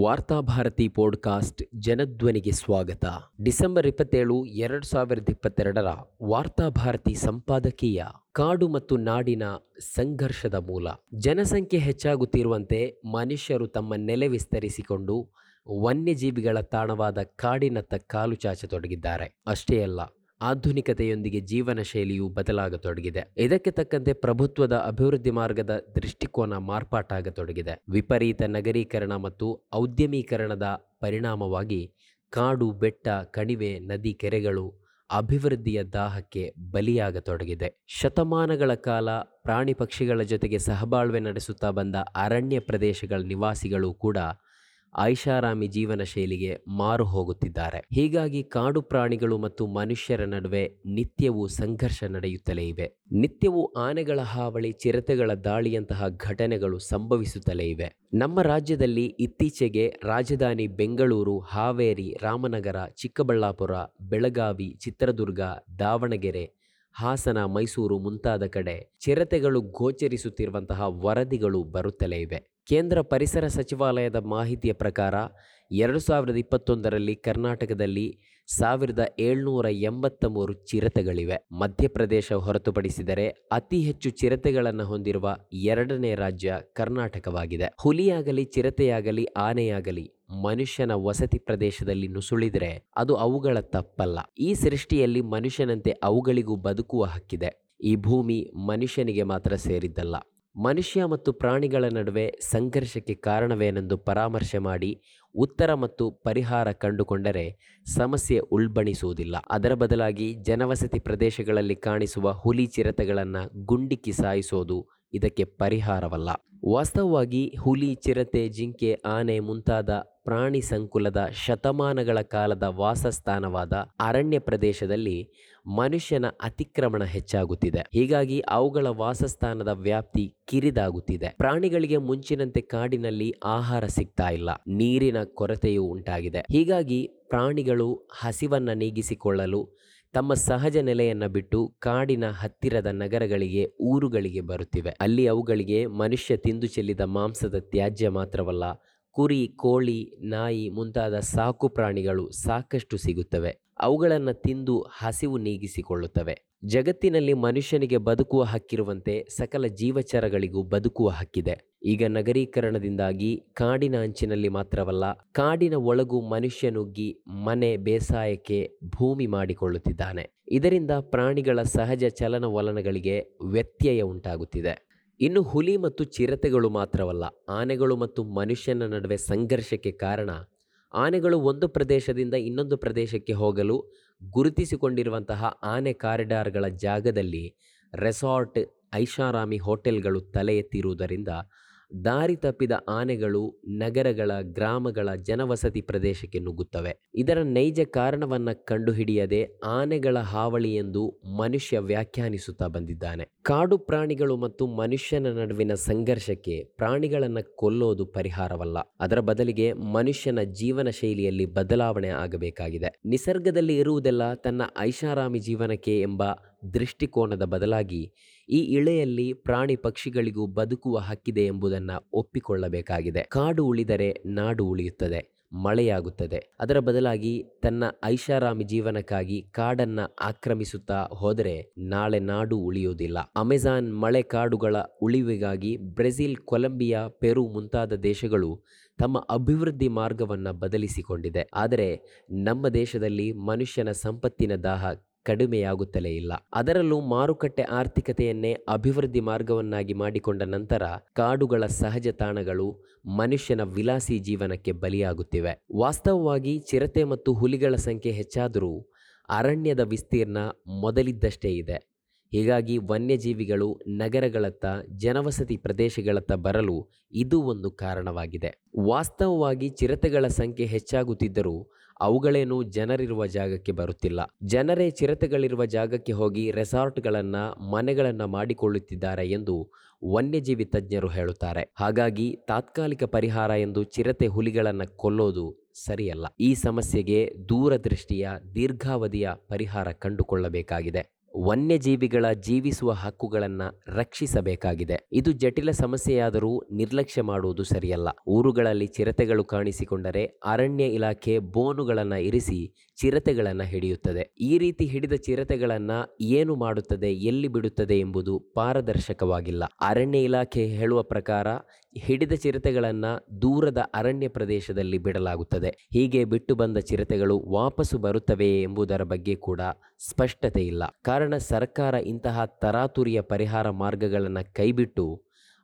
Varthabharati podcast ಜನಧ್ವನಿಗೆ ಸ್ವಾಗತ. December ಇಪ್ಪತ್ತೇಳು, ಎರಡು ಸಾವಿರದ ಇಪ್ಪತ್ತೆರಡರ ವಾರ್ತಾಭಾರತಿ ಸಂಪಾದಕೀಯ ಕಾಡು ಮತ್ತು ನಾಡಿನ ಸಂಘರ್ಷದ ಮೂಲ. ಜನಸಂಖ್ಯೆ ಹೆಚ್ಚಾಗುತ್ತಿರುವಂತೆ ಮನುಷ್ಯರು ತಮ್ಮ ನೆಲೆ ವಿಸ್ತರಿಸಿಕೊಂಡು ವನ್ಯಜೀವಿಗಳ ತಾಣವಾದ ಕಾಡಿನತ್ತ ಕಾಲು ಚಾಚತೊಡಗಿದ್ದಾರೆ. ಅಷ್ಟೇ ಅಲ್ಲ ಆಧುನಿಕತೆಯೊಂದಿಗೆ ಜೀವನ ಶೈಲಿಯು ಬದಲಾಗತೊಡಗಿದೆ. ಇದಕ್ಕೆ ತಕ್ಕಂತೆ ಪ್ರಭುತ್ವದ ಅಭಿವೃದ್ಧಿ ಮಾರ್ಗದ ದೃಷ್ಟಿಕೋನ ಮಾರ್ಪಾಟಾಗತೊಡಗಿದೆ. ವಿಪರೀತ ನಗರೀಕರಣ ಮತ್ತು ಔದ್ಯಮೀಕರಣದ ಪರಿಣಾಮವಾಗಿ ಕಾಡು, ಬೆಟ್ಟ, ಕಣಿವೆ, ನದಿ, ಕೆರೆಗಳು ಅಭಿವೃದ್ಧಿಯ ದಾಹಕ್ಕೆ ಬಲಿಯಾಗತೊಡಗಿದೆ. ಶತಮಾನಗಳ ಕಾಲ ಪ್ರಾಣಿ ಪಕ್ಷಿಗಳ ಜೊತೆಗೆ ಸಹಬಾಳ್ವೆ ನಡೆಸುತ್ತಾ ಬಂದ ಅರಣ್ಯ ಪ್ರದೇಶಗಳ ನಿವಾಸಿಗಳು ಕೂಡ ಐಷಾರಾಮಿ ಜೀವನ ಶೈಲಿಗೆ ಮಾರು ಹೋಗುತ್ತಿದ್ದಾರೆ. ಹೀಗಾಗಿ ಕಾಡು ಪ್ರಾಣಿಗಳು ಮತ್ತು ಮನುಷ್ಯರ ನಡುವೆ ನಿತ್ಯವೂ ಸಂಘರ್ಷ ನಡೆಯುತ್ತಲೇ ಇವೆ. ನಿತ್ಯವೂ ಆನೆಗಳ ಹಾವಳಿ, ಚಿರತೆಗಳ ದಾಳಿಯಂತಹ ಘಟನೆಗಳು ಸಂಭವಿಸುತ್ತಲೇ ಇವೆ. ನಮ್ಮ ರಾಜ್ಯದಲ್ಲಿ ಇತ್ತೀಚೆಗೆ ರಾಜಧಾನಿ ಬೆಂಗಳೂರು, ಹಾವೇರಿ, ರಾಮನಗರ, ಚಿಕ್ಕಬಳ್ಳಾಪುರ, ಬೆಳಗಾವಿ, ಚಿತ್ರದುರ್ಗ, ದಾವಣಗೆರೆ ಹಾಸನ, ಮೈಸೂರು ಮುಂತಾದ ಕಡೆ ಚಿರತೆಗಳು ಗೋಚರಿಸುತ್ತಿರುವಂತಹ ವರದಿಗಳು ಬರುತ್ತಲೇ ಇವೆ. ಕೇಂದ್ರ ಪರಿಸರ ಸಚಿವಾಲಯದ ಮಾಹಿತಿಯ ಪ್ರಕಾರ, ಎರಡು ಸಾವಿರದ ಇಪ್ಪತ್ತೊಂದರಲ್ಲಿ ಕರ್ನಾಟಕದಲ್ಲಿ ಸಾವಿರದ ಏಳ್ನೂರ ಎಂಬತ್ತ ಮೂರು ಚಿರತೆಗಳಿವೆ. ಮಧ್ಯಪ್ರದೇಶ ಹೊರತುಪಡಿಸಿದರೆ ಅತಿ ಹೆಚ್ಚು ಚಿರತೆಗಳನ್ನು ಹೊಂದಿರುವ ಎರಡನೇ ರಾಜ್ಯ ಕರ್ನಾಟಕವಾಗಿದೆ. ಹುಲಿಯಾಗಲಿ, ಚಿರತೆಯಾಗಲಿ, ಆನೆಯಾಗಲಿ, ಮನುಷ್ಯನ ವಸತಿ ಪ್ರದೇಶದಲ್ಲಿ ನುಸುಳಿದರೆ ಅದು ಅವುಗಳ ತಪ್ಪಲ್ಲ. ಈ ಸೃಷ್ಟಿಯಲ್ಲಿ ಮನುಷ್ಯನಂತೆ ಅವುಗಳಿಗೂ ಬದುಕುವ ಹಕ್ಕಿದೆ. ಈ ಭೂಮಿ ಮನುಷ್ಯನಿಗೆ ಮಾತ್ರ ಸೇರಿದ್ದಲ್ಲ. ಮನುಷ್ಯ ಮತ್ತು ಪ್ರಾಣಿಗಳ ನಡುವೆ ಸಂಘರ್ಷಕ್ಕೆ ಕಾರಣವೇನೆಂದು ಪರಾಮರ್ಶೆ ಮಾಡಿ ಉತ್ತರ ಮತ್ತು ಪರಿಹಾರ ಕಂಡುಕೊಂಡರೆ ಸಮಸ್ಯೆ ಉಲ್ಬಣಿಸುವುದಿಲ್ಲ. ಅದರ ಬದಲಾಗಿ ಜನವಸತಿ ಪ್ರದೇಶಗಳಲ್ಲಿ ಕಾಣಿಸುವ ಹುಲಿ ಚಿರತೆಗಳನ್ನು ಗುಂಡಿಕ್ಕಿ ಸಾಯಿಸೋದು ಇದಕ್ಕೆ ಪರಿಹಾರವಲ್ಲ. ವಾಸ್ತವವಾಗಿ ಹುಲಿ, ಚಿರತೆ, ಜಿಂಕೆ, ಆನೆ ಮುಂತಾದ ಪ್ರಾಣಿ ಸಂಕುಲದ ಶತಮಾನಗಳ ಕಾಲದ ವಾಸಸ್ಥಾನವಾದ ಅರಣ್ಯ ಪ್ರದೇಶದಲ್ಲಿ ಮನುಷ್ಯನ ಅತಿಕ್ರಮಣ ಹೆಚ್ಚಾಗುತ್ತಿದೆ. ಹೀಗಾಗಿ ಅವುಗಳ ವಾಸಸ್ಥಾನದ ವ್ಯಾಪ್ತಿ ಕಿರಿದಾಗುತ್ತಿದೆ. ಪ್ರಾಣಿಗಳಿಗೆ ಮುಂಚಿನಂತೆ ಕಾಡಿನಲ್ಲಿ ಆಹಾರ ಸಿಗ್ತಾ ಇಲ್ಲ. ನೀರಿನ ಕೊರತೆಯೂ ಉಂಟಾಗಿದೆ. ಹೀಗಾಗಿ ಪ್ರಾಣಿಗಳು ಹಸಿವನ್ನ ನೀಗಿಸಿಕೊಳ್ಳಲು ತಮ್ಮ ಸಹಜ ನೆಲೆಯನ್ನು ಬಿಟ್ಟು ಕಾಡಿನ ಹತ್ತಿರದ ನಗರಗಳಿಗೆ, ಊರುಗಳಿಗೆ ಬರುತ್ತಿವೆ. ಅಲ್ಲಿ ಅವುಗಳಿಗೆ ಮನುಷ್ಯ ತಿಂದು ಚೆಲ್ಲಿದ ಮಾಂಸದ ತ್ಯಾಜ್ಯ ಮಾತ್ರವಲ್ಲ, ಕುರಿ, ಕೋಳಿ, ನಾಯಿ ಮುಂತಾದ ಸಾಕು ಪ್ರಾಣಿಗಳು ಸಾಕಷ್ಟು ಸಿಗುತ್ತವೆ. ಅವುಗಳನ್ನು ತಿಂದು ಹಸಿವು ನೀಗಿಸಿಕೊಳ್ಳುತ್ತವೆ. ಜಗತ್ತಿನಲ್ಲಿ ಮನುಷ್ಯನಿಗೆ ಬದುಕುವ ಹಕ್ಕಿರುವಂತೆ ಸಕಲ ಜೀವಚರಗಳಿಗೂ ಬದುಕುವ ಹಕ್ಕಿದೆ. ಈಗ ನಗರೀಕರಣದಿಂದಾಗಿ ಕಾಡಿನ ಅಂಚಿನಲ್ಲಿ ಮಾತ್ರವಲ್ಲ, ಕಾಡಿನ ಒಳಗೂ ಮನುಷ್ಯನುಗ್ಗಿ ಮನೆ ಬೇಸಾಯಕ್ಕೆ ಭೂಮಿ ಮಾಡಿಕೊಳ್ಳುತ್ತಿದ್ದಾನೆ. ಇದರಿಂದ ಪ್ರಾಣಿಗಳ ಸಹಜ ಚಲನವಲನಗಳಿಗೆ ವ್ಯತ್ಯಯ ಉಂಟಾಗುತ್ತಿದೆ. ಇನ್ನು ಹುಲಿ ಮತ್ತು ಚಿರತೆಗಳು ಮಾತ್ರವಲ್ಲ, ಆನೆಗಳು ಮತ್ತು ಮನುಷ್ಯನ ನಡುವೆ ಸಂಘರ್ಷಕ್ಕೆ ಕಾರಣ, ಆನೆಗಳು ಒಂದು ಪ್ರದೇಶದಿಂದ ಇನ್ನೊಂದು ಪ್ರದೇಶಕ್ಕೆ ಹೋಗಲು ಗುರುತಿಸಿಕೊಂಡಿರುವಂತಹ ಆನೆ ಕಾರಿಡಾರ್ಗಳ ಜಾಗದಲ್ಲಿ ರೆಸಾರ್ಟ್ ಐಷಾರಾಮಿ ಹೋಟೆಲ್ಗಳು ತಲೆ ಎತ್ತಿರುವುದರಿಂದ ದಾರಿ ತಪ್ಪಿದ ಆನೆಗಳು ನಗರಗಳ, ಗ್ರಾಮಗಳ ಜನವಸತಿ ಪ್ರದೇಶಕ್ಕೆ ನುಗ್ಗುತ್ತವೆ. ಇದರ ನೈಜ ಕಾರಣವನ್ನ ಕಂಡುಹಿಡಿಯದೆ ಆನೆಗಳ ಹಾವಳಿ ಎಂದು ಮನುಷ್ಯ ವ್ಯಾಖ್ಯಾನಿಸುತ್ತಾ ಬಂದಿದ್ದಾನೆ. ಕಾಡು ಪ್ರಾಣಿಗಳು ಮತ್ತು ಮನುಷ್ಯನ ನಡುವಿನ ಸಂಘರ್ಷಕ್ಕೆ ಪ್ರಾಣಿಗಳನ್ನು ಕೊಲ್ಲೋದು ಪರಿಹಾರವಲ್ಲ. ಅದರ ಬದಲಿಗೆ ಮನುಷ್ಯನ ಜೀವನ ಶೈಲಿಯಲ್ಲಿ ಬದಲಾವಣೆ ಆಗಬೇಕಾಗಿದೆ. ನಿಸರ್ಗದಲ್ಲಿ ಇರುವುದೆಲ್ಲ ತನ್ನ ಐಷಾರಾಮಿ ಜೀವನಕ್ಕೆ ಎಂಬ ದೃಷ್ಟಿಕೋನದ ಬದಲಾಗಿ ಈ ಇಳೆಯಲ್ಲಿ ಪ್ರಾಣಿ ಪಕ್ಷಿಗಳಿಗೂ ಬದುಕುವ ಹಕ್ಕಿದೆ ಎಂಬುದನ್ನು ಒಪ್ಪಿಕೊಳ್ಳಬೇಕಾಗಿದೆ. ಕಾಡು ಉಳಿದರೆ ನಾಡು ಉಳಿಯುತ್ತದೆ, ಮಳೆಯಾಗುತ್ತದೆ. ಅದರ ಬದಲಾಗಿ ತನ್ನ ಐಷಾರಾಮಿ ಜೀವನಕ್ಕಾಗಿ ಕಾಡನ್ನ ಆಕ್ರಮಿಸುತ್ತಾ ಹೋದರೆ ನಾಳೆ ನಾಡು ಉಳಿಯುವುದಿಲ್ಲ. ಅಮೆಜಾನ್ ಮಳೆ ಕಾಡುಗಳ ಉಳಿವಿಗಾಗಿ ಬ್ರೆಜಿಲ್, ಕೊಲಂಬಿಯಾ, ಪೆರು ಮುಂತಾದ ದೇಶಗಳು ತಮ್ಮ ಅಭಿವೃದ್ಧಿ ಮಾರ್ಗವನ್ನು ಬದಲಿಸಿಕೊಂಡಿದೆ. ಆದರೆ ನಮ್ಮ ದೇಶದಲ್ಲಿ ಮನುಷ್ಯನ ಸಂಪತ್ತಿನ ದಾಹ ಕಡಿಮೆಯಾಗುತ್ತಲೇ ಇಲ್ಲ. ಅದರಲ್ಲೂ ಮಾರುಕಟ್ಟೆ ಆರ್ಥಿಕತೆಯನ್ನೇ ಅಭಿವೃದ್ಧಿ ಮಾರ್ಗವನ್ನಾಗಿ ಮಾಡಿಕೊಂಡ ನಂತರ ಕಾಡುಗಳ ಸಹಜ ತಾಣಗಳು ಮನುಷ್ಯನ ವಿಲಾಸಿ ಜೀವನಕ್ಕೆ ಬಲಿಯಾಗುತ್ತಿವೆ. ವಾಸ್ತವವಾಗಿ ಚಿರತೆ ಮತ್ತು ಹುಲಿಗಳ ಸಂಖ್ಯೆ ಹೆಚ್ಚಾದರೂ ಅರಣ್ಯದ ವಿಸ್ತೀರ್ಣ ಮೊದಲಿದ್ದಷ್ಟೇ ಇದೆ. ಹೀಗಾಗಿ ವನ್ಯಜೀವಿಗಳು ನಗರಗಳತ್ತ, ಜನವಸತಿ ಪ್ರದೇಶಗಳತ್ತ ಬರಲು ಇದು ಒಂದು ಕಾರಣವಾಗಿದೆ. ವಾಸ್ತವವಾಗಿ ಚಿರತೆಗಳ ಸಂಖ್ಯೆ ಹೆಚ್ಚಾಗುತ್ತಿದ್ದರೂ ಅವುಗಳೇನು ಜನರಿರುವ ಜಾಗಕ್ಕೆ ಬರುತ್ತಿಲ್ಲ. ಜನರೇ ಚಿರತೆಗಳಿರುವ ಜಾಗಕ್ಕೆ ಹೋಗಿ ರೆಸಾರ್ಟ್ಗಳನ್ನು, ಮನೆಗಳನ್ನು ಮಾಡಿಕೊಳ್ಳುತ್ತಿದ್ದಾರೆ ಎಂದು ವನ್ಯಜೀವಿ ತಜ್ಞರು ಹೇಳುತ್ತಾರೆ. ಹಾಗಾಗಿ ತಾತ್ಕಾಲಿಕ ಪರಿಹಾರ ಎಂದು ಚಿರತೆ ಹುಲಿಗಳನ್ನು ಕೊಲ್ಲೋದು ಸರಿಯಲ್ಲ. ಈ ಸಮಸ್ಯೆಗೆ ದೂರದೃಷ್ಟಿಯ, ದೀರ್ಘಾವಧಿಯ ಪರಿಹಾರ ಕಂಡುಕೊಳ್ಳಬೇಕಾಗಿದೆ. ವನ್ಯಜೀವಿಗಳ ಜೀವಿಸುವ ಹಕ್ಕುಗಳನ್ನು ರಕ್ಷಿಸಬೇಕಾಗಿದೆ. ಇದು ಜಟಿಲ ಸಮಸ್ಯೆಯಾದರೂ ನಿರ್ಲಕ್ಷ್ಯ ಮಾಡುವುದು ಸರಿಯಲ್ಲ. ಊರುಗಳಲ್ಲಿ ಚಿರತೆಗಳು ಕಾಣಿಸಿಕೊಂಡರೆ ಅರಣ್ಯ ಇಲಾಖೆ ಬೋನುಗಳನ್ನು ಇರಿಸಿ ಚಿರತೆಗಳನ್ನು ಹಿಡಿಯುತ್ತದೆ. ಈ ರೀತಿ ಹಿಡಿದ ಚಿರತೆಗಳನ್ನು ಏನು ಮಾಡುತ್ತದೆ, ಎಲ್ಲಿ ಬಿಡುತ್ತದೆ ಎಂಬುದು ಪಾರದರ್ಶಕವಾಗಿಲ್ಲ. ಅರಣ್ಯ ಇಲಾಖೆ ಹೇಳುವ ಪ್ರಕಾರ ಹಿಡಿದ ಚಿರತೆಗಳನ್ನು ದೂರದ ಅರಣ್ಯ ಪ್ರದೇಶದಲ್ಲಿ ಬಿಡಲಾಗುತ್ತದೆ. ಹೀಗೆ ಬಿಟ್ಟು ಬಂದ ಚಿರತೆಗಳು ವಾಪಸ್ಸು ಬರುತ್ತವೆಯೇ ಎಂಬುದರ ಬಗ್ಗೆ ಕೂಡ ಸ್ಪಷ್ಟತೆ ಇಲ್ಲ ಕಾರಣ ಸರ್ಕಾರ ಇಂತಹ ತರಾತುರಿಯ ಪರಿಹಾರ ಮಾರ್ಗಗಳನ್ನು ಕೈಬಿಟ್ಟು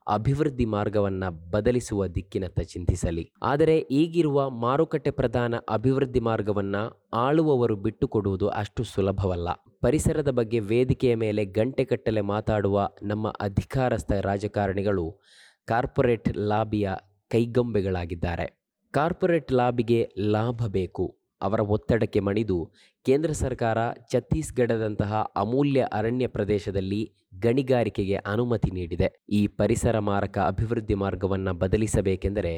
ಅಭಿವೃದ್ಧಿ ಮಾರ್ಗವನ್ನು ಬದಲಿಸುವ ದಿಕ್ಕಿನತ್ತ ಚಿಂತಿಸಲಿ. ಆದರೆ ಈಗಿರುವ ಮಾರುಕಟ್ಟೆ ಪ್ರಧಾನ ಅಭಿವೃದ್ಧಿ ಮಾರ್ಗವನ್ನು ಆಳುವವರು ಬಿಟ್ಟುಕೊಡುವುದು ಅಷ್ಟು ಸುಲಭವಲ್ಲ. ಪರಿಸರದ ಬಗ್ಗೆ ವೇದಿಕೆಯ ಮೇಲೆ ಗಂಟೆಕಟ್ಟಲೆ ಮಾತಾಡುವ ನಮ್ಮ ಅಧಿಕಾರಸ್ಥ ರಾಜಕಾರಣಿಗಳು ಕಾರ್ಪೊರೇಟ್ ಲಾಬಿಯ ಕೈಗೊಂಬೆಗಳಾಗಿದ್ದಾರೆ. ಕಾರ್ಪೊರೇಟ್ ಲಾಬಿಗೆ ಲಾಭ ಬೇಕು. ಅವರ ಒತ್ತಡಕ್ಕೆ ಮಣಿದು ಕೇಂದ್ರ ಸರ್ಕಾರ ಛತ್ತೀಸ್ಗಢದಂತಹ ಅಮೂಲ್ಯ ಅರಣ್ಯ ಪ್ರದೇಶದಲ್ಲಿ ಗಣಿಗಾರಿಕೆಗೆ ಅನುಮತಿ ನೀಡಿದೆ. ಈ ಪರಿಸರ ಮಾರಕ ಅಭಿವೃದ್ಧಿ ಮಾರ್ಗವನ್ನು ಬದಲಿಸಬೇಕೆಂದರೆ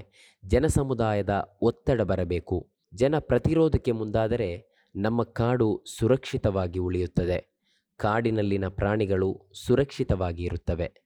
ಜನಸಮುದಾಯದ ಒತ್ತಡ ಬರಬೇಕು. ಜನ ಪ್ರತಿರೋಧಕ್ಕೆ ಮುಂದಾದರೆ ನಮ್ಮ ಕಾಡು ಸುರಕ್ಷಿತವಾಗಿ ಉಳಿಯುತ್ತದೆ. ಕಾಡಿನಲ್ಲಿನ ಪ್ರಾಣಿಗಳು ಸುರಕ್ಷಿತವಾಗಿ ಇರುತ್ತವೆ.